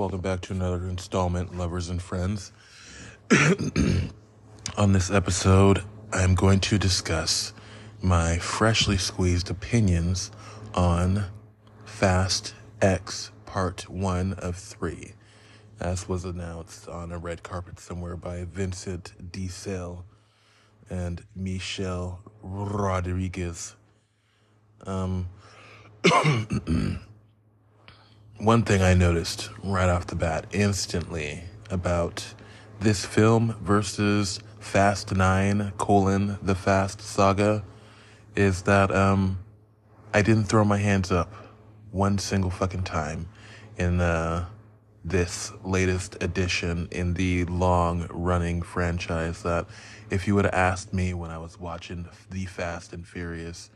Welcome back to another installment, Lovers and Friends. On this episode, I'm going to discuss my freshly squeezed opinions on Fast X Part 1 of 3, as was announced on a red carpet somewhere by Vincent Diesel and Michelle Rodriguez. Um, one thing I noticed right off the bat instantly about this film versus Fast Nine colon the Fast Saga is that um I didn't throw my hands up one single fucking time in uh this latest edition in the long running franchise that if you would have asked me when I was watching the Fast and Furious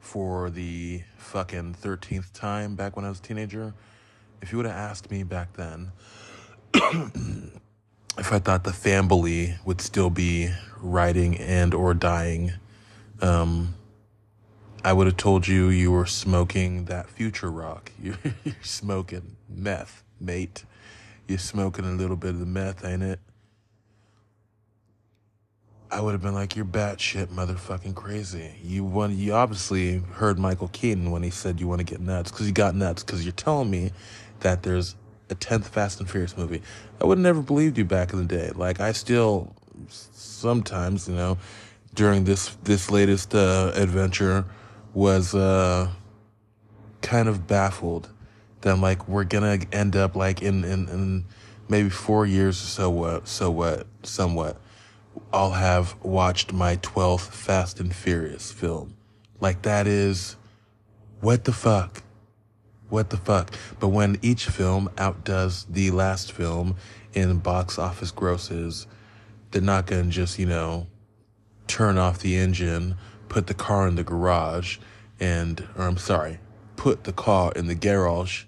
for the fucking 13th time back when I was a teenager, if you would have asked me back then if I thought the family would still be riding and or dying, um, I would have told you you were smoking that future rock. You're, you're smoking meth, mate. You're smoking a little bit of the meth, ain't it? I would have been like, "You're batshit motherfucking crazy." You want, you obviously heard Michael Keaton when he said you want to get nuts because you got nuts because you're telling me that there's a tenth Fast and Furious movie. I would have never believed you back in the day. Like I still sometimes, you know, during this this latest uh, adventure was uh, kind of baffled that like we're gonna end up like in in, in maybe four years or so what so what somewhat I'll have watched my 12th Fast and Furious film. Like that is what the fuck? What the fuck? But when each film outdoes the last film in box office grosses, they're not going to just, you know, turn off the engine, put the car in the garage and or I'm sorry, put the car in the garage.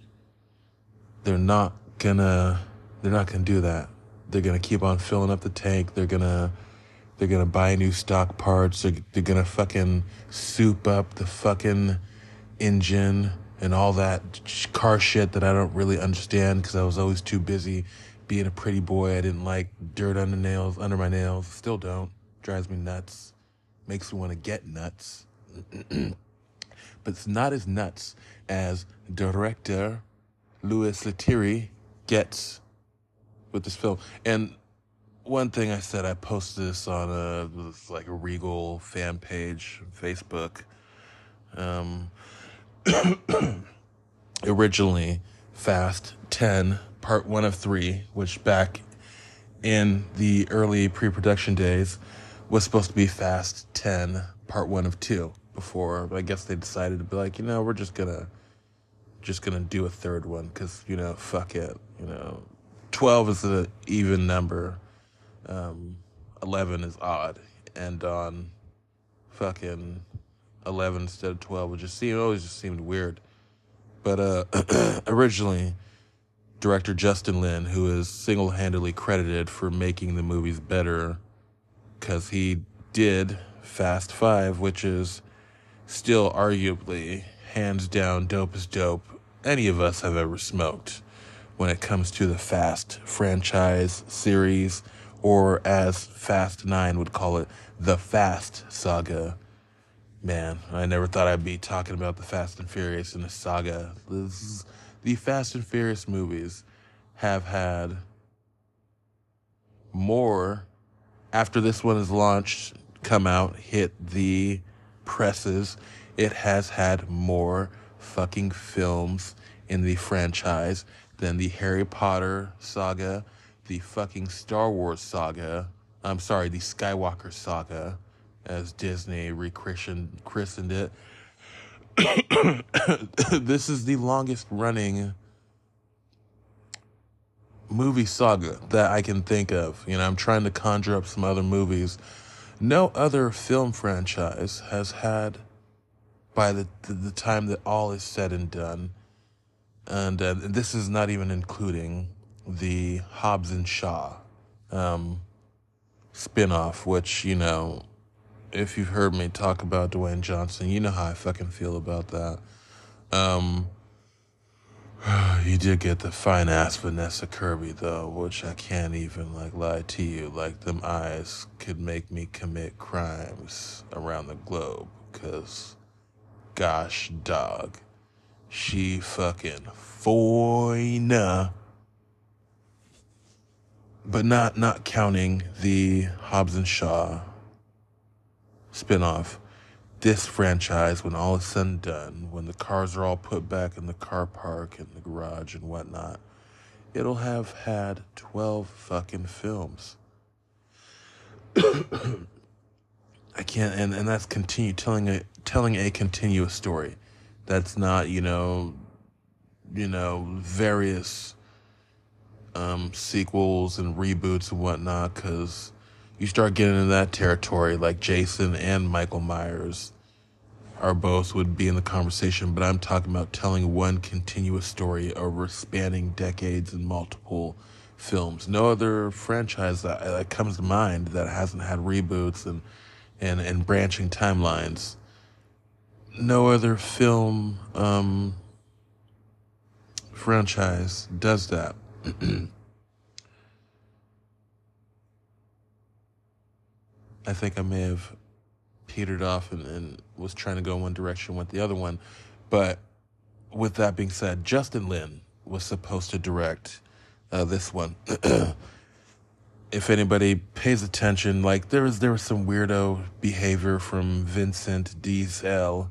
They're not gonna they're not gonna do that. They're gonna keep on filling up the tank. They're gonna they're gonna buy new stock parts. They're, they're gonna fucking soup up the fucking engine and all that car shit that I don't really understand because I was always too busy being a pretty boy. I didn't like dirt under nails, under my nails. Still don't. Drives me nuts. Makes me want to get nuts. but it's not as nuts as director Louis Leterrier gets with this film. And one thing I said, I posted this on a like a Regal fan page, Facebook. Um, originally, Fast Ten, Part One of Three, which back in the early pre-production days was supposed to be Fast Ten, Part One of Two. Before, But I guess they decided to be like, you know, we're just gonna, just gonna do a third one because you know, fuck it, you know, twelve is an even number um, 11 is odd. And on fucking 11 instead of 12 it just seemed, always just seemed weird. But uh, originally, director Justin Lin, who is single handedly credited for making the movies better, because he did Fast Five, which is still arguably hands down dope as dope any of us have ever smoked when it comes to the Fast franchise series or as Fast Nine would call it, the Fast Saga. Man, I never thought I'd be talking about the Fast and Furious in a saga. This, the Fast and Furious movies have had more after this one is launched, come out, hit the presses. It has had more fucking films in the franchise than the Harry Potter saga, the fucking Star Wars saga. I'm sorry, the Skywalker saga, as Disney rechristened christened it. this is the longest running movie saga that I can think of. You know, I'm trying to conjure up some other movies. No other film franchise has had, by the the, the time that all is said and done, and uh, this is not even including the Hobbs and Shaw um, spinoff, which, you know, if you've heard me talk about Dwayne Johnson, you know how I fucking feel about that. Um, You did get the fine ass Vanessa Kirby though, which I can't even like lie to you. Like them eyes could make me commit crimes around the globe. Cause, gosh, dog, she fucking fine. But not not counting the Hobbs and Shaw spinoff this franchise, when all is said and done, when the cars are all put back in the car park and the garage and whatnot, it'll have had 12 fucking films. I can't, and, and that's continue telling a telling a continuous story. That's not, you know, you know, various um, sequels and reboots and whatnot, because you start getting in that territory, like Jason and Michael Myers are both would be in the conversation, but I'm talking about telling one continuous story over spanning decades and multiple films. No other franchise that, that comes to mind that hasn't had reboots and, and, and branching timelines. No other film um, franchise does that. I think I may have petered off and, and was trying to go one direction, went the other one. But with that being said, Justin Lin was supposed to direct uh, this one. if anybody pays attention, like there was there was some weirdo behavior from Vincent Diesel.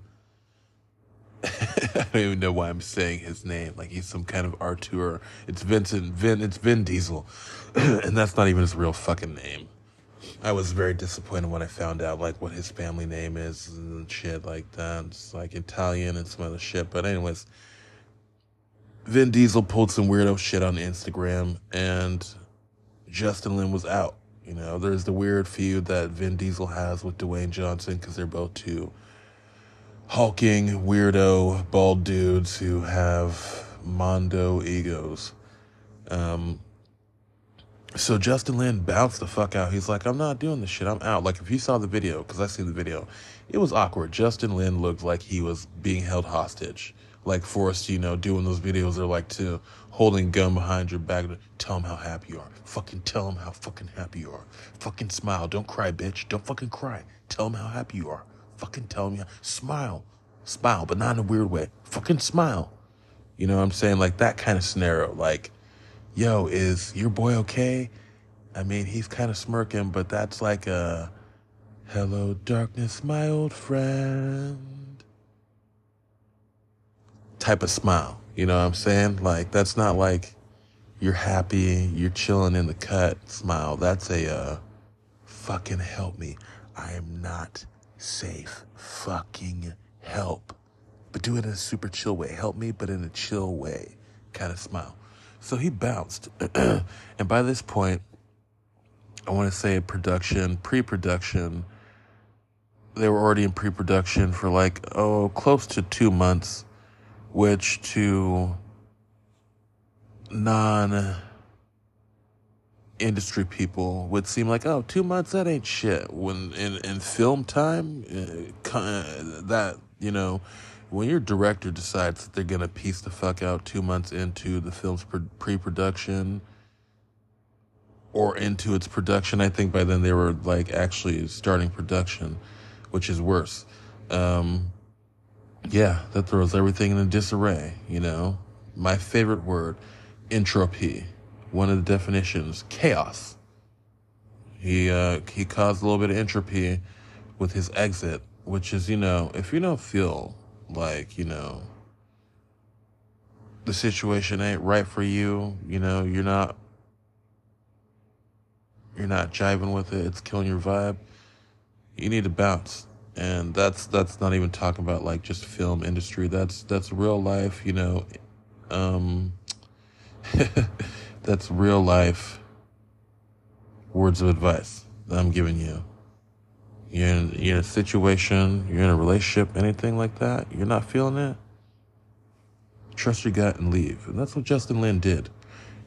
I don't even know why I'm saying his name. Like he's some kind of auteur. It's Vincent Vin. It's Vin Diesel, and that's not even his real fucking name. I was very disappointed when I found out like what his family name is and shit like that. It's like Italian and some other shit. But anyways, Vin Diesel pulled some weirdo shit on Instagram and Justin Lin was out. You know, there's the weird feud that Vin Diesel has with Dwayne Johnson because they're both two hulking, weirdo, bald dudes who have mondo egos. Um, so Justin Lin bounced the fuck out. He's like, I'm not doing this shit. I'm out. Like, if you saw the video, because I seen the video, it was awkward. Justin Lin looked like he was being held hostage. Like, forced, you know, doing those videos are like to holding gun behind your back. Tell him how happy you are. Fucking tell him how fucking happy you are. Fucking smile. Don't cry, bitch. Don't fucking cry. Tell him how happy you are. Fucking tell him. Smile. Smile, but not in a weird way. Fucking smile. You know what I'm saying? Like that kind of scenario. Like, yo, is your boy okay? I mean, he's kind of smirking, but that's like a hello, darkness, my old friend type of smile. You know what I'm saying? Like, that's not like you're happy, you're chilling in the cut smile. That's a uh, fucking help me. I am not safe. Fucking help. But do it in a super chill way. Help me, but in a chill way kind of smile. So he bounced. and by this point, I want to say production, pre production, they were already in pre production for like, oh, close to two months, which to non industry people would seem like, oh, two months, that ain't shit. When in, in film time, uh, that, you know, when your director decides that they're gonna piece the fuck out two months into the film's pre-production or into its production, I think by then they were like actually starting production, which is worse. Um, yeah, that throws everything in a disarray. You know, my favorite word, entropy. One of the definitions, chaos. He uh, he caused a little bit of entropy with his exit, which is you know, if you don't feel like, you know, the situation ain't right for you, you know, you're not you're not jiving with it, it's killing your vibe. You need to bounce. And that's that's not even talking about like just film industry. That's that's real life, you know. Um that's real life words of advice that I'm giving you you're in, you're in a situation, you're in a relationship, anything like that, you're not feeling it, trust your gut and leave. And that's what Justin Lin did.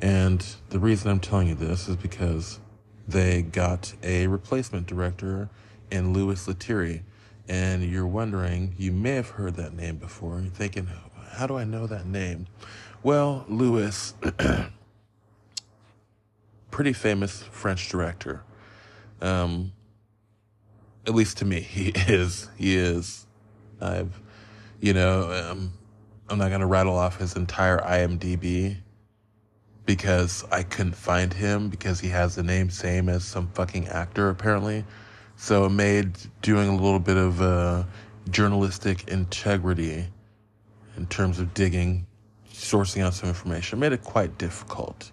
And the reason I'm telling you this is because they got a replacement director in Louis Leterrier. And you're wondering, you may have heard that name before. You're thinking, how do I know that name? Well, Louis, pretty famous French director. Um, at least to me, he is. He is. I've, you know, um, I'm not gonna rattle off his entire IMDb because I couldn't find him because he has the name same as some fucking actor apparently. So it made doing a little bit of uh, journalistic integrity in terms of digging, sourcing out some information, made it quite difficult.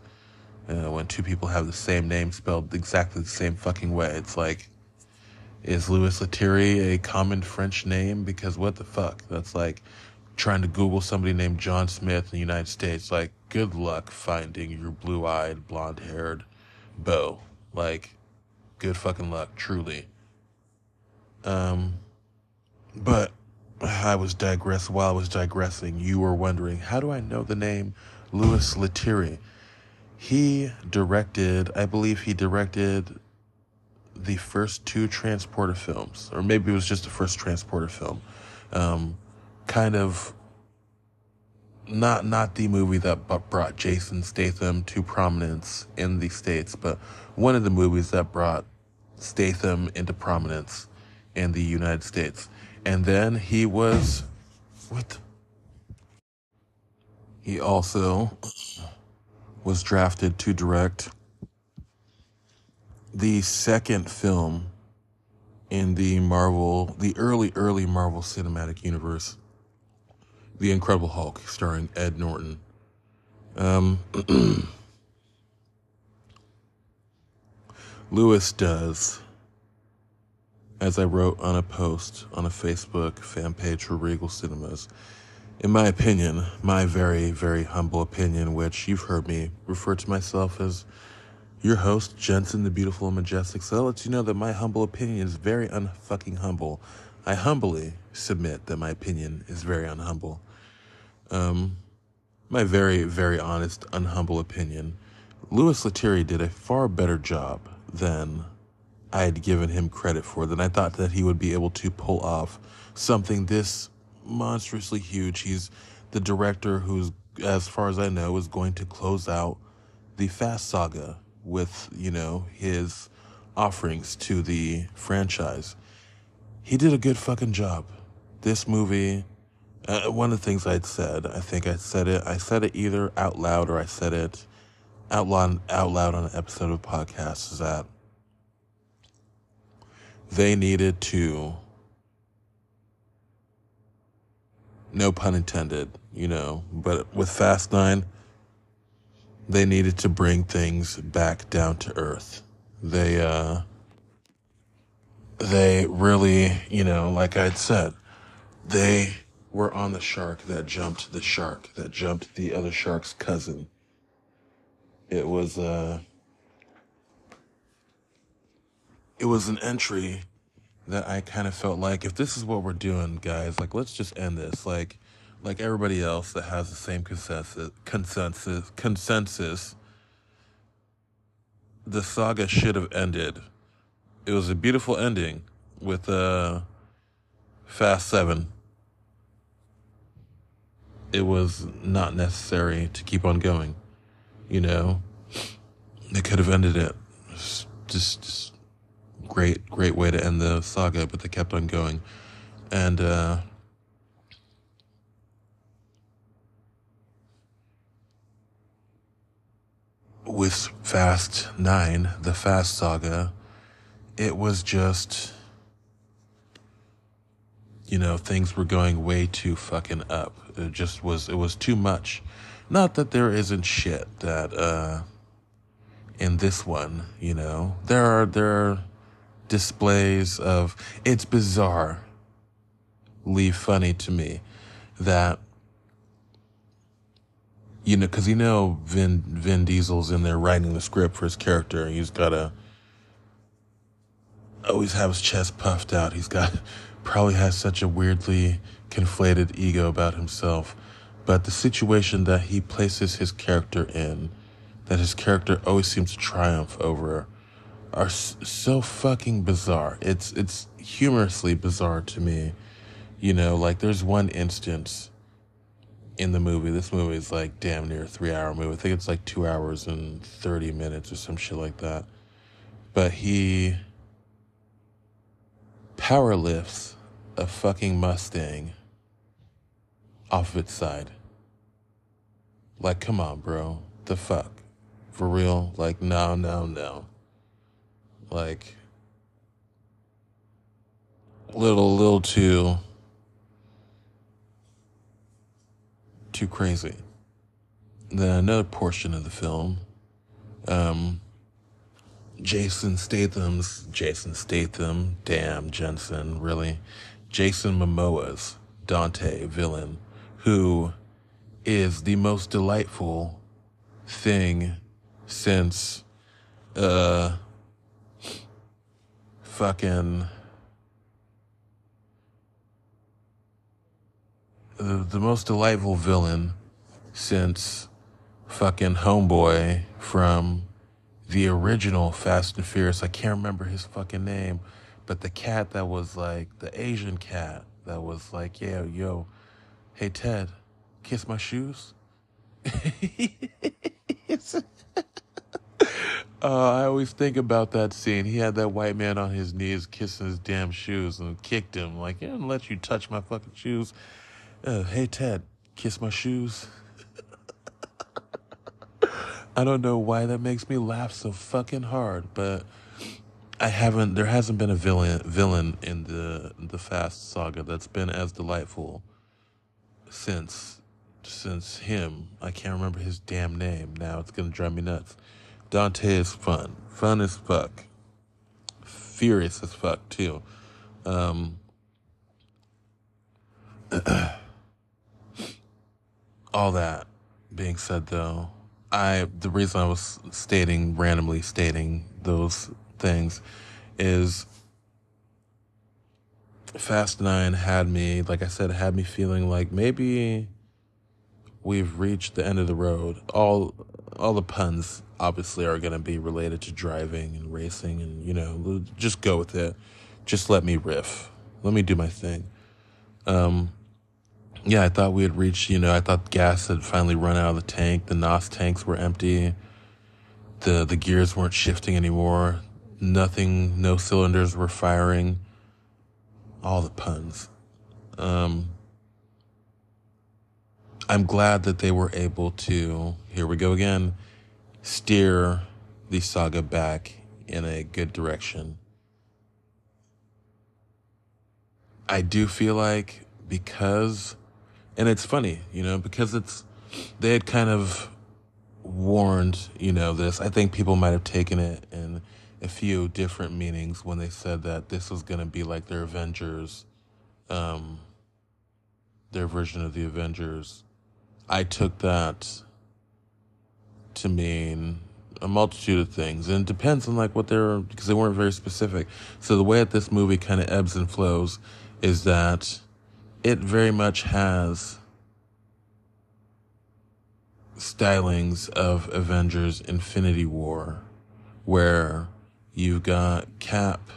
Uh, when two people have the same name spelled exactly the same fucking way, it's like, is Louis Leterrier a common French name? Because what the fuck? That's like trying to Google somebody named John Smith in the United States. Like, good luck finding your blue eyed, blonde haired beau. Like, good fucking luck, truly. Um, but I was digress while I was digressing. You were wondering, how do I know the name Louis Leterrier? He directed, I believe he directed the first two Transporter films, or maybe it was just the first Transporter film. Um, kind of not not the movie that brought Jason Statham to prominence in the states, but one of the movies that brought Statham into prominence in the United States. And then he was what? He also was drafted to direct the second film in the Marvel, the early early Marvel Cinematic Universe the Incredible Hulk, starring Ed Norton. Um, Louis does, as I wrote on a post on a Facebook fan page for Regal Cinemas, in my opinion, my very, very humble opinion, which you've heard me refer to myself as your host, Jensen the Beautiful and Majestic. So that lets you know that my humble opinion is very unfucking humble. I humbly submit that my opinion is very unhumble. Um, my very, very honest, unhumble opinion, Louis Leterrier did a far better job than I had given him credit for, than I thought that he would be able to pull off something this monstrously huge. He's the director who's, as far as I know, is going to close out the Fast Saga with, you know, his offerings to the franchise. He did a good fucking job. This movie uh, one of the things I'd said, I think I said it, I said it either out loud or I said it out loud, out loud on an episode of a podcast is that they needed to, no pun intended, you know, but with Fast Nine, they needed to bring things back down to earth. They, uh, they really, you know, like I'd said, they were on the shark that jumped the shark that jumped the other shark's cousin. It was uh it was an entry that I kind of felt like if this is what we're doing, guys, like let's just end this. Like like everybody else that has the same consensus consensus consensus the saga should have ended. It was a beautiful ending with uh Fast 7 it was not necessary to keep on going. You know, they could have ended it. Just, just, just great, great way to end the saga, but they kept on going. And, uh, with Fast 9, the Fast Saga, it was just you know, things were going way too fucking up. It just was, it was too much. Not that there isn't shit that, uh, in this one, you know, there are, there are displays of, it's bizarre, leave funny to me that, you know, cause you know, Vin, Vin Diesel's in there writing the script for his character. He's gotta always have his chest puffed out. He's got, probably has such a weirdly conflated ego about himself. But the situation that he places his character in, that his character always seems to triumph over, are so fucking bizarre. It's it's humorously bizarre to me. You know, like there's one instance in the movie. This movie is like damn near a three hour movie. I think it's like two hours and 30 minutes or some shit like that. But he power lifts a fucking Mustang off of its side. Like, come on, bro. The fuck? For real? Like, no, no, no. Like, little, little too, too crazy. Then another portion of the film, um, Jason Statham's Jason Statham, damn Jensen, really, Jason Momoa's Dante villain, who is the most delightful thing since uh fucking the, the most delightful villain since fucking homeboy from the original Fast and Furious. I can't remember his fucking name, but the cat that was like the Asian cat that was like, yeah, yo, hey Ted, kiss my shoes. Uh, I always think about that scene. He had that white man on his knees kissing his damn shoes and kicked him like, "Yeah, let you touch my fucking shoes." Uh, hey Ted, kiss my shoes. I don't know why that makes me laugh so fucking hard, but I haven't. There hasn't been a villain villain in the the Fast saga that's been as delightful since since him. I can't remember his damn name now. It's gonna drive me nuts. Dante is fun, fun as fuck, furious as fuck too. Um, all that being said, though, I the reason I was stating randomly stating those things is Fast Nine had me, like I said, had me feeling like maybe we've reached the end of the road. All all the puns obviously are going to be related to driving and racing, and you know, just go with it. Just let me riff. Let me do my thing. Um, yeah, I thought we had reached. You know, I thought gas had finally run out of the tank. The NOS tanks were empty. the The gears weren't shifting anymore. Nothing. No cylinders were firing. All the puns. Um, I'm glad that they were able to, here we go again, steer the saga back in a good direction. I do feel like because, and it's funny, you know, because it's, they had kind of warned, you know, this. I think people might have taken it in a few different meanings when they said that this was going to be like their Avengers, um, their version of the Avengers. I took that to mean a multitude of things and it depends on like what they're because they weren't very specific so the way that this movie kind of ebbs and flows is that it very much has stylings of avengers infinity war where you've got cap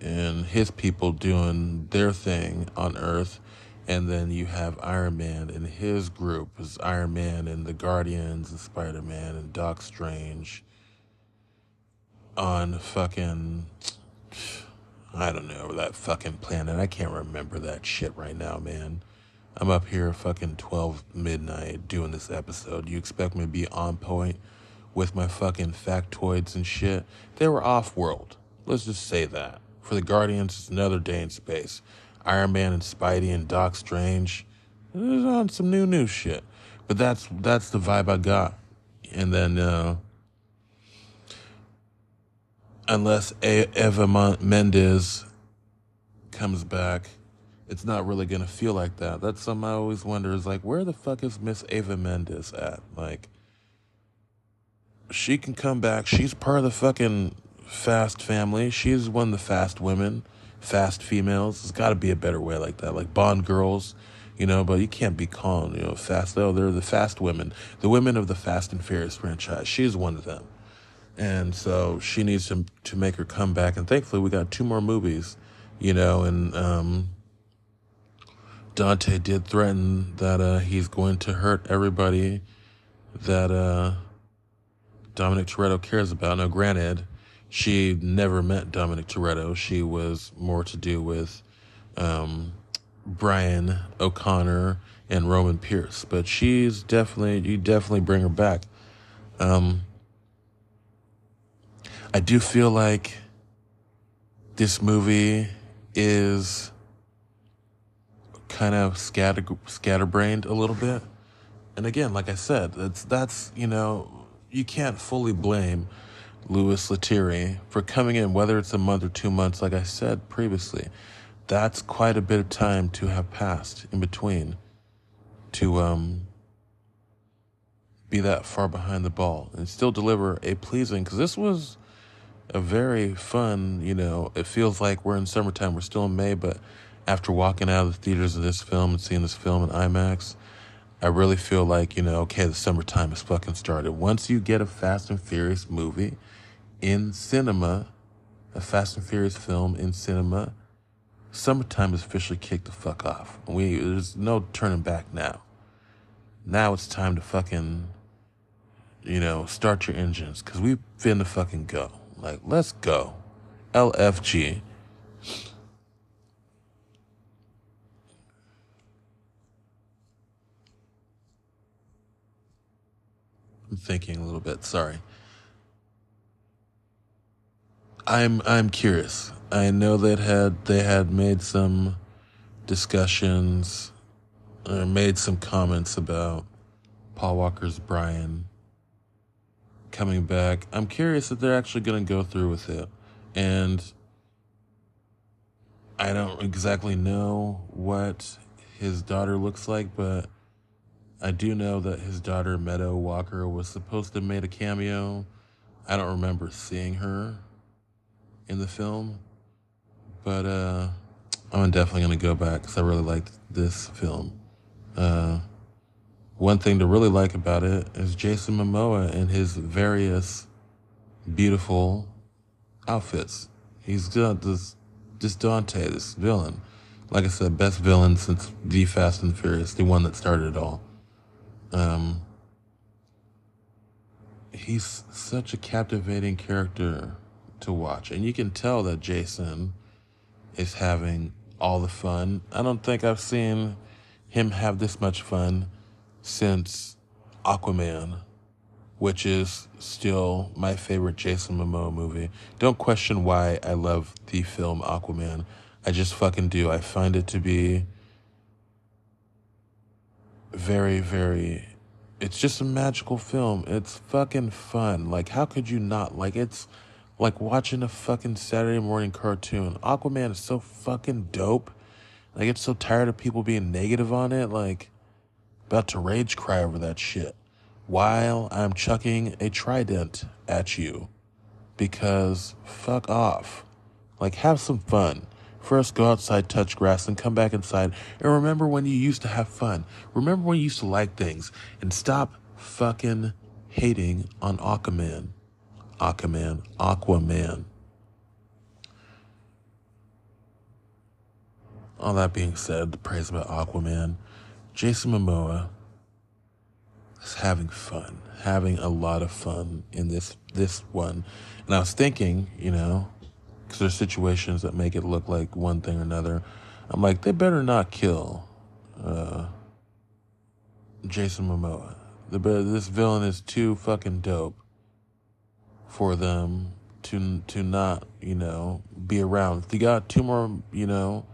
and his people doing their thing on earth and then you have Iron Man and his group is Iron Man and the Guardians and Spider Man and Doc Strange on fucking I don't know that fucking planet. I can't remember that shit right now, man. I'm up here fucking 12 midnight doing this episode. You expect me to be on point with my fucking factoids and shit? They were off world. Let's just say that. For the Guardians, it's another day in space. Iron Man and Spidey and Doc Strange. Was on some new new shit. But that's that's the vibe I got. And then uh, unless a- Eva Mendes comes back, it's not really gonna feel like that. That's something I always wonder is like, where the fuck is Miss Eva Mendes at? Like, she can come back. She's part of the fucking Fast family. She's one of the Fast women fast females. There's got to be a better way like that, like Bond girls, you know. But you can't be calling, you know, fast. though. they're the fast women, the women of the Fast and Furious franchise. She's one of them, and so she needs to to make her comeback. And thankfully, we got two more movies, you know, and um, Dante did threaten that uh, he's going to hurt everybody that uh, Dominic Toretto cares about. Now, granted, she never met Dominic Toretto. She was more to do with um, Brian O'Connor and Roman Pierce, but she's definitely you definitely bring her back. Um, I do feel like this movie is kind of scatter scatterbrained a little bit. And again, like I said, that's that's you know you can't fully blame Louis Leterrier for coming in, whether it's a month or two months. Like I said previously, that's quite a bit of time to have passed in between to um, be that far behind the ball and still deliver a pleasing. Because this was a very fun, you know, it feels like we're in summertime. We're still in May, but after walking out of the theaters of this film and seeing this film in IMAX, I really feel like, you know, okay, the summertime has fucking started. Once you get a Fast and Furious movie in cinema, a Fast and Furious film in cinema, summertime has officially kicked the fuck off. We there's no turning back now. Now it's time to fucking, you know, start your engines because we finna fucking go. Like, let's go. LFG. I'm thinking a little bit. Sorry. I'm I'm curious. I know that had they had made some discussions or made some comments about Paul Walker's Brian coming back. I'm curious if they're actually going to go through with it. And I don't exactly know what his daughter looks like, but I do know that his daughter Meadow Walker was supposed to have made a cameo. I don't remember seeing her in the film, but uh, I'm definitely gonna go back because I really liked this film. Uh, one thing to really like about it is Jason Momoa and his various beautiful outfits. He's got this, this Dante, this villain. Like I said, best villain since the Fast and Furious, the one that started it all. Um, he's such a captivating character to watch, and you can tell that Jason is having all the fun. I don't think I've seen him have this much fun since Aquaman, which is still my favorite Jason Momoa movie. Don't question why I love the film Aquaman. I just fucking do. I find it to be very, very. It's just a magical film. It's fucking fun. Like, how could you not? Like, it's like watching a fucking Saturday morning cartoon. Aquaman is so fucking dope. I get so tired of people being negative on it. Like, about to rage cry over that shit while I'm chucking a trident at you because fuck off. Like, have some fun. First, go outside, touch grass, and come back inside. And remember when you used to have fun. Remember when you used to like things. And stop fucking hating on Aquaman. Aquaman. Aquaman. All that being said, the praise about Aquaman. Jason Momoa is having fun, having a lot of fun in this this one. And I was thinking, you know, because there's situations that make it look like one thing or another. I'm like, they better not kill uh, Jason Momoa. The this villain is too fucking dope for them to to not, you know, be around. They got two more, you know.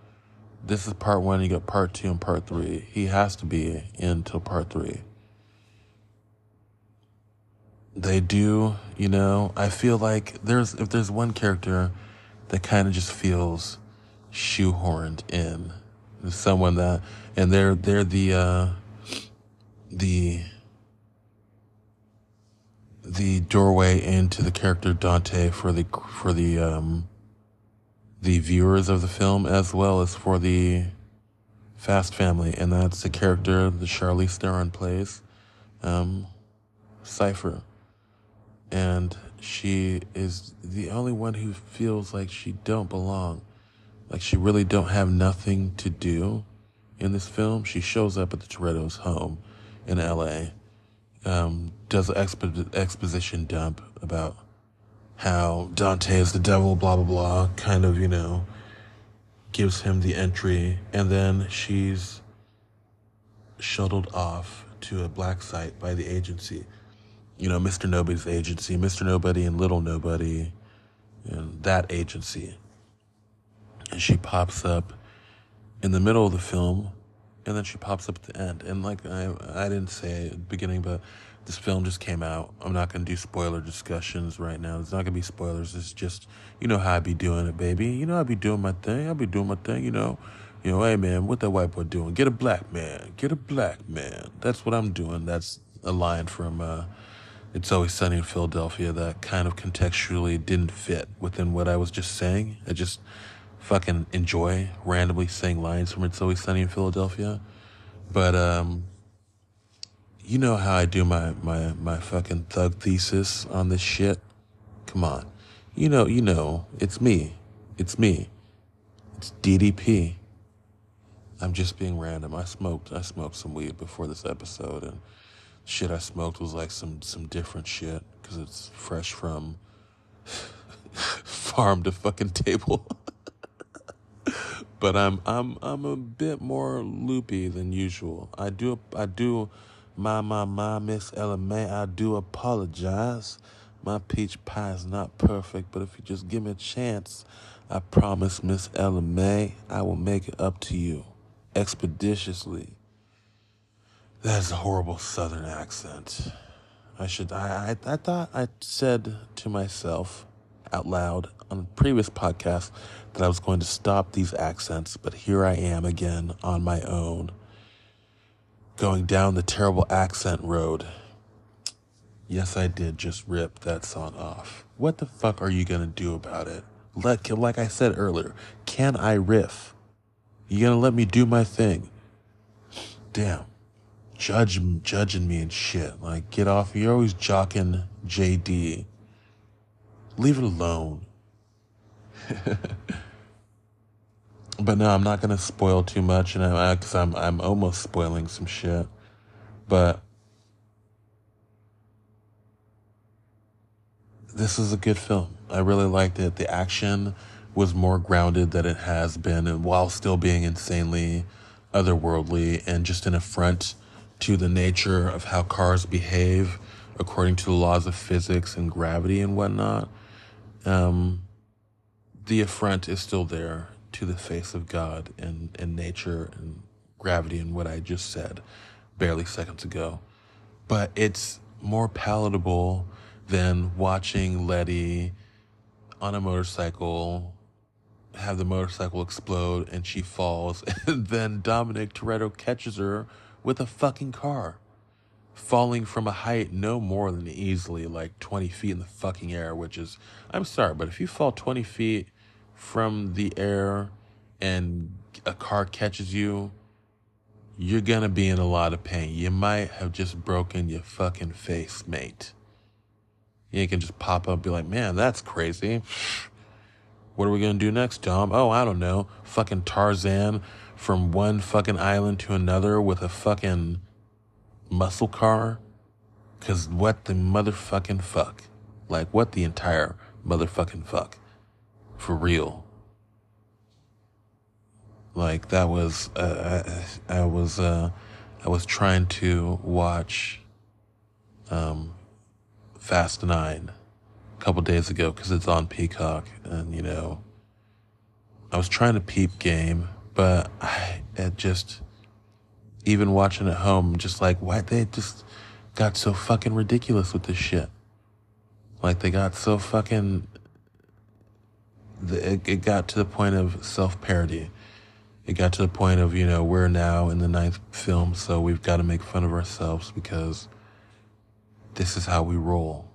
This is part one. You got part two and part three. He has to be into part three. They do, you know. I feel like there's if there's one character that kind of just feels shoehorned in. Someone that, and they're they're the uh, the the doorway into the character Dante for the for the um, the viewers of the film as well as for the Fast family, and that's the character that Charlize Theron plays, um, Cipher, and she is the only one who feels like she don't belong, like she really don't have nothing to do, in this film. She shows up at the Toretto's home in LA, um, does an expo- exposition dump about how Dante is the devil, blah, blah, blah, kind of, you know, gives him the entry. And then she's shuttled off to a black site by the agency. You know, Mr. Nobody's agency, Mr. Nobody and Little Nobody, and that agency. And she pops up in the middle of the film, and then she pops up at the end. And like I, I didn't say at the beginning, but this film just came out. I'm not gonna do spoiler discussions right now. It's not gonna be spoilers. It's just you know how I be doing it, baby. You know I be doing my thing. I be doing my thing. You know, you know, hey man, what that white boy doing? Get a black man. Get a black man. That's what I'm doing. That's a line from uh, It's Always Sunny in Philadelphia that kind of contextually didn't fit within what I was just saying. I just fucking enjoy randomly saying lines from It's Always Sunny in Philadelphia. But um you know how I do my, my, my fucking thug thesis on this shit? Come on. You know, you know, it's me. It's me. It's DDP. I'm just being random. I smoked I smoked some weed before this episode and shit I smoked was like some some different shit cuz it's fresh from farm to fucking table. but I'm I'm I'm a bit more loopy than usual. I do I do my, my, my, Miss Ella May, I do apologize. My peach pie is not perfect, but if you just give me a chance, I promise, Miss Ella May, I will make it up to you expeditiously. That is a horrible southern accent. I should, I, I, I thought I said to myself out loud on a previous podcast that I was going to stop these accents, but here I am again on my own going down the terrible accent road. Yes, I did just rip that song off. What the fuck are you gonna do about it? Like, like I said earlier, can I riff? You gonna let me do my thing? Damn, judge judging me and shit. Like, get off. You're always jocking JD. Leave it alone. but no, I'm not gonna spoil too much, and I'm because I'm I'm almost spoiling some shit, but this is a good film. I really liked it. The action was more grounded than it has been, and while still being insanely otherworldly and just an affront to the nature of how cars behave according to the laws of physics and gravity and whatnot. Um, the affront is still there to the face of God and, and nature and gravity and what I just said barely seconds ago. But it's more palatable than watching Letty on a motorcycle have the motorcycle explode and she falls and then Dominic Toretto catches her with a fucking car falling from a height no more than easily like 20 feet in the fucking air which is i'm sorry but if you fall 20 feet from the air and a car catches you, you're gonna be in a lot of pain. You might have just broken your fucking face, mate. You can just pop up and be like, man, that's crazy. What are we gonna do next, Dom? Oh, I don't know. Fucking Tarzan from one fucking island to another with a fucking muscle car? Cause what the motherfucking fuck? Like, what the entire motherfucking fuck? For real. Like that was uh, I, I was uh, I was trying to watch um, Fast Nine a couple days ago because it's on Peacock, and you know I was trying to peep game, but I it just even watching at home, just like why they just got so fucking ridiculous with this shit. Like they got so fucking. It, it got to the point of self parody it got to the point of, you know, we're now in the ninth film, so we've got to make fun of ourselves because this is how we roll.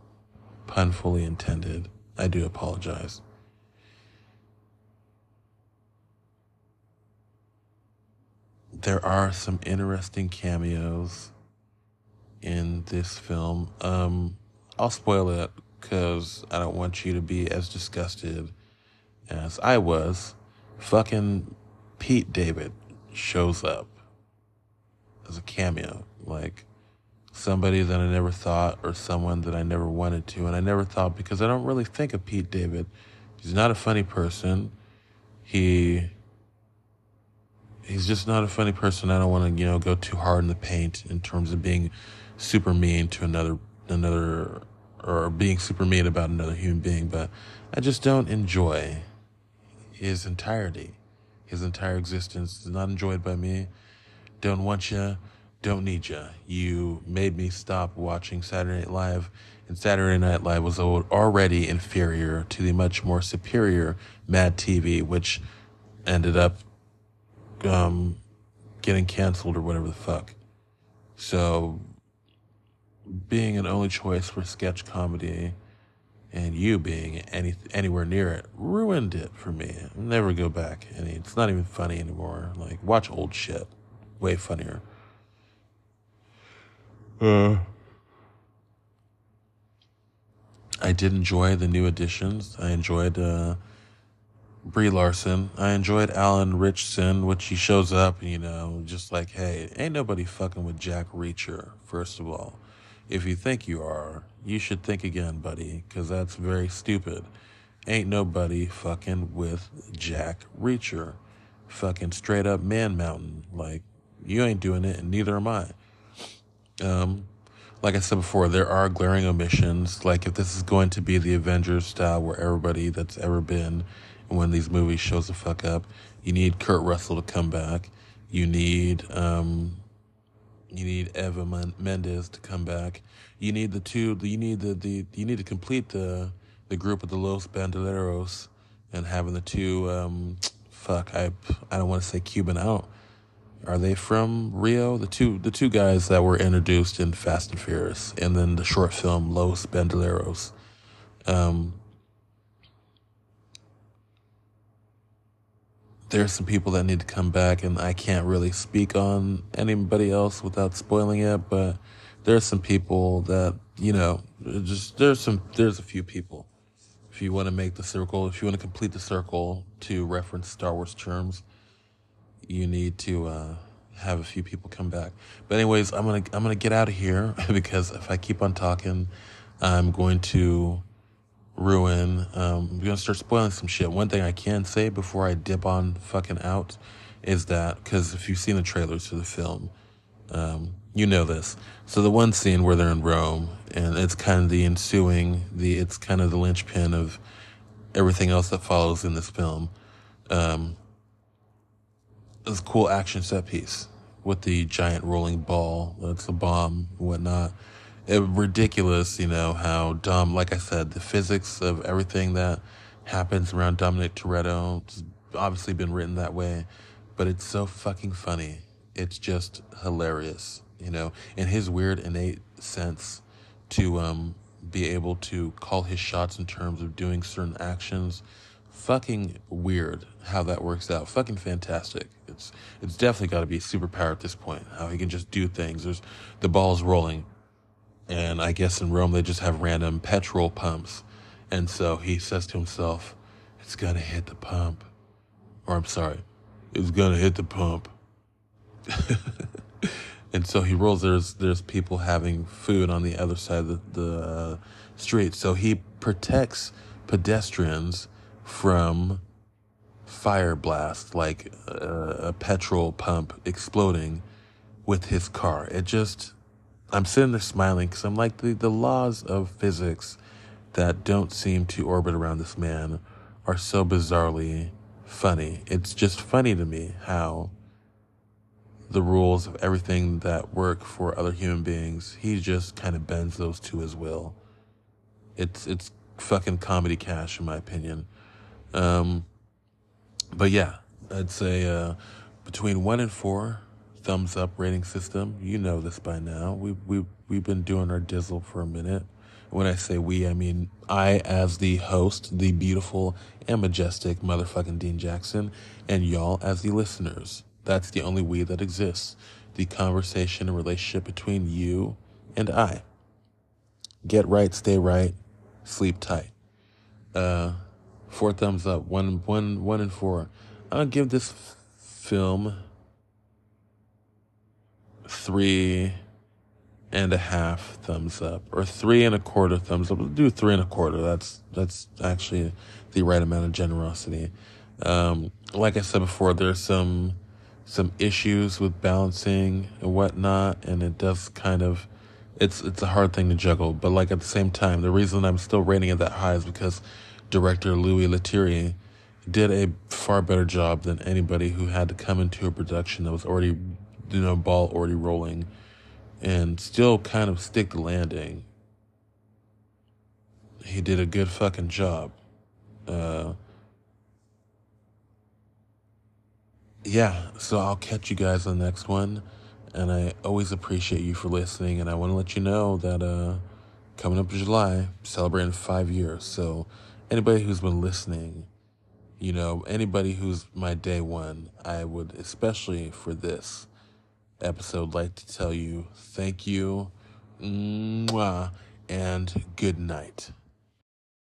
Pun fully intended. I do apologize. There are some interesting cameos in this film. Um, I'll spoil it because I don't want you to be as disgusted as I was. Fucking Pete David shows up as a cameo, like somebody that I never thought or someone that I never wanted to. And I never thought because I don't really think of Pete David. He's not a funny person. He he's just not a funny person. I don't want to, you know, go too hard in the paint in terms of being super mean to another another or being super mean about another human being, but I just don't enjoy his entirety. His entire existence is not enjoyed by me. Don't want you, don't need you. You made me stop watching Saturday Night Live, and Saturday Night Live was already inferior to the much more superior Mad TV, which ended up um, getting canceled or whatever the fuck. So, being an only choice for sketch comedy and you being any anywhere near it ruined it for me. I'll never go back. And it's not even funny anymore. Like watch old shit, way funnier. Uh, I did enjoy the new additions. I enjoyed uh, Brie Larson. I enjoyed Alan Ritchson, which he shows up, you know, just like, hey, ain't nobody fucking with Jack Reacher, first of all. If you think you are, you should think again, buddy, because that's very stupid. Ain't nobody fucking with Jack Reacher. Fucking straight up man mountain. Like, you ain't doing it, and neither am I. Um, like I said before, there are glaring omissions. Like, if this is going to be the Avengers style where everybody that's ever been when these movies shows the fuck up. You need Kurt Russell to come back. You need um, you need Eva Mendes to come back. You need the two. You need the, the you need to complete the the group of the Los Bandoleros and having the two. Um, fuck, I I don't want to say Cuban out. Are they from Rio? The two the two guys that were introduced in Fast and Furious, and then the short film Los Bandoleros. Um, there's some people that need to come back, and I can't really speak on anybody else without spoiling it. But there's some people that you know, just there's some there's a few people. If you want to make the circle, if you want to complete the circle to reference Star Wars terms, you need to uh, have a few people come back. But anyways, I'm gonna I'm gonna get out of here because if I keep on talking, I'm going to ruin. Um, I'm gonna start spoiling some shit. One thing I can say before I dip on fucking out is that because if you've seen the trailers for the film, um, you know this. So the one scene where they're in Rome, and it's kind of the ensuing, the it's kind of the linchpin of everything else that follows in this film. Um, a cool action set piece with the giant rolling ball. That's a bomb, and whatnot it, ridiculous, you know, how dumb, like I said, the physics of everything that happens around Dominic Toretto has obviously been written that way, but it's so fucking funny. It's just hilarious, you know, in his weird innate sense to um, be able to call his shots in terms of doing certain actions. Fucking weird how that works out. Fucking fantastic. It's it's definitely got to be superpower at this point. How he can just do things. There's the ball's rolling and I guess in Rome they just have random petrol pumps. And so he says to himself, It's gonna hit the pump. Or I'm sorry, it's gonna hit the pump. and so he rolls. There's there's people having food on the other side of the, the uh, street. So he protects pedestrians from fire blast, like a, a petrol pump exploding with his car. It just I'm sitting there smiling because I'm like, the, the laws of physics that don't seem to orbit around this man are so bizarrely funny. It's just funny to me how the rules of everything that work for other human beings, he just kind of bends those to his will. It's it's fucking comedy cash in my opinion. Um, but yeah, I'd say uh, between one and four, thumbs up rating system. You know this by now. We we we've been doing our dizzle for a minute. When I say we, I mean I as the host, the beautiful and majestic motherfucking Dean Jackson, and y'all as the listeners. That's the only we that exists. The conversation and relationship between you and I. Get right, stay right, sleep tight. Uh, four thumbs up, one, one, one, and four. I'll give this f- film three and a half thumbs up or three and a quarter thumbs up. We'll do three and a quarter. That's that's actually the right amount of generosity. Um, like I said before, there's some some issues with balancing and whatnot, and it does kind of it's it's a hard thing to juggle. But like at the same time, the reason I'm still rating it that high is because director Louis Leterrier did a far better job than anybody who had to come into a production that was already you know ball already rolling and still kind of stick the landing. He did a good fucking job. Uh, yeah, so I'll catch you guys on the next one. And I always appreciate you for listening. And I want to let you know that uh, coming up in July, celebrating five years. So anybody who's been listening, you know, anybody who's my day one, I would, especially for this episode, like to tell you thank you, mwah, and good night.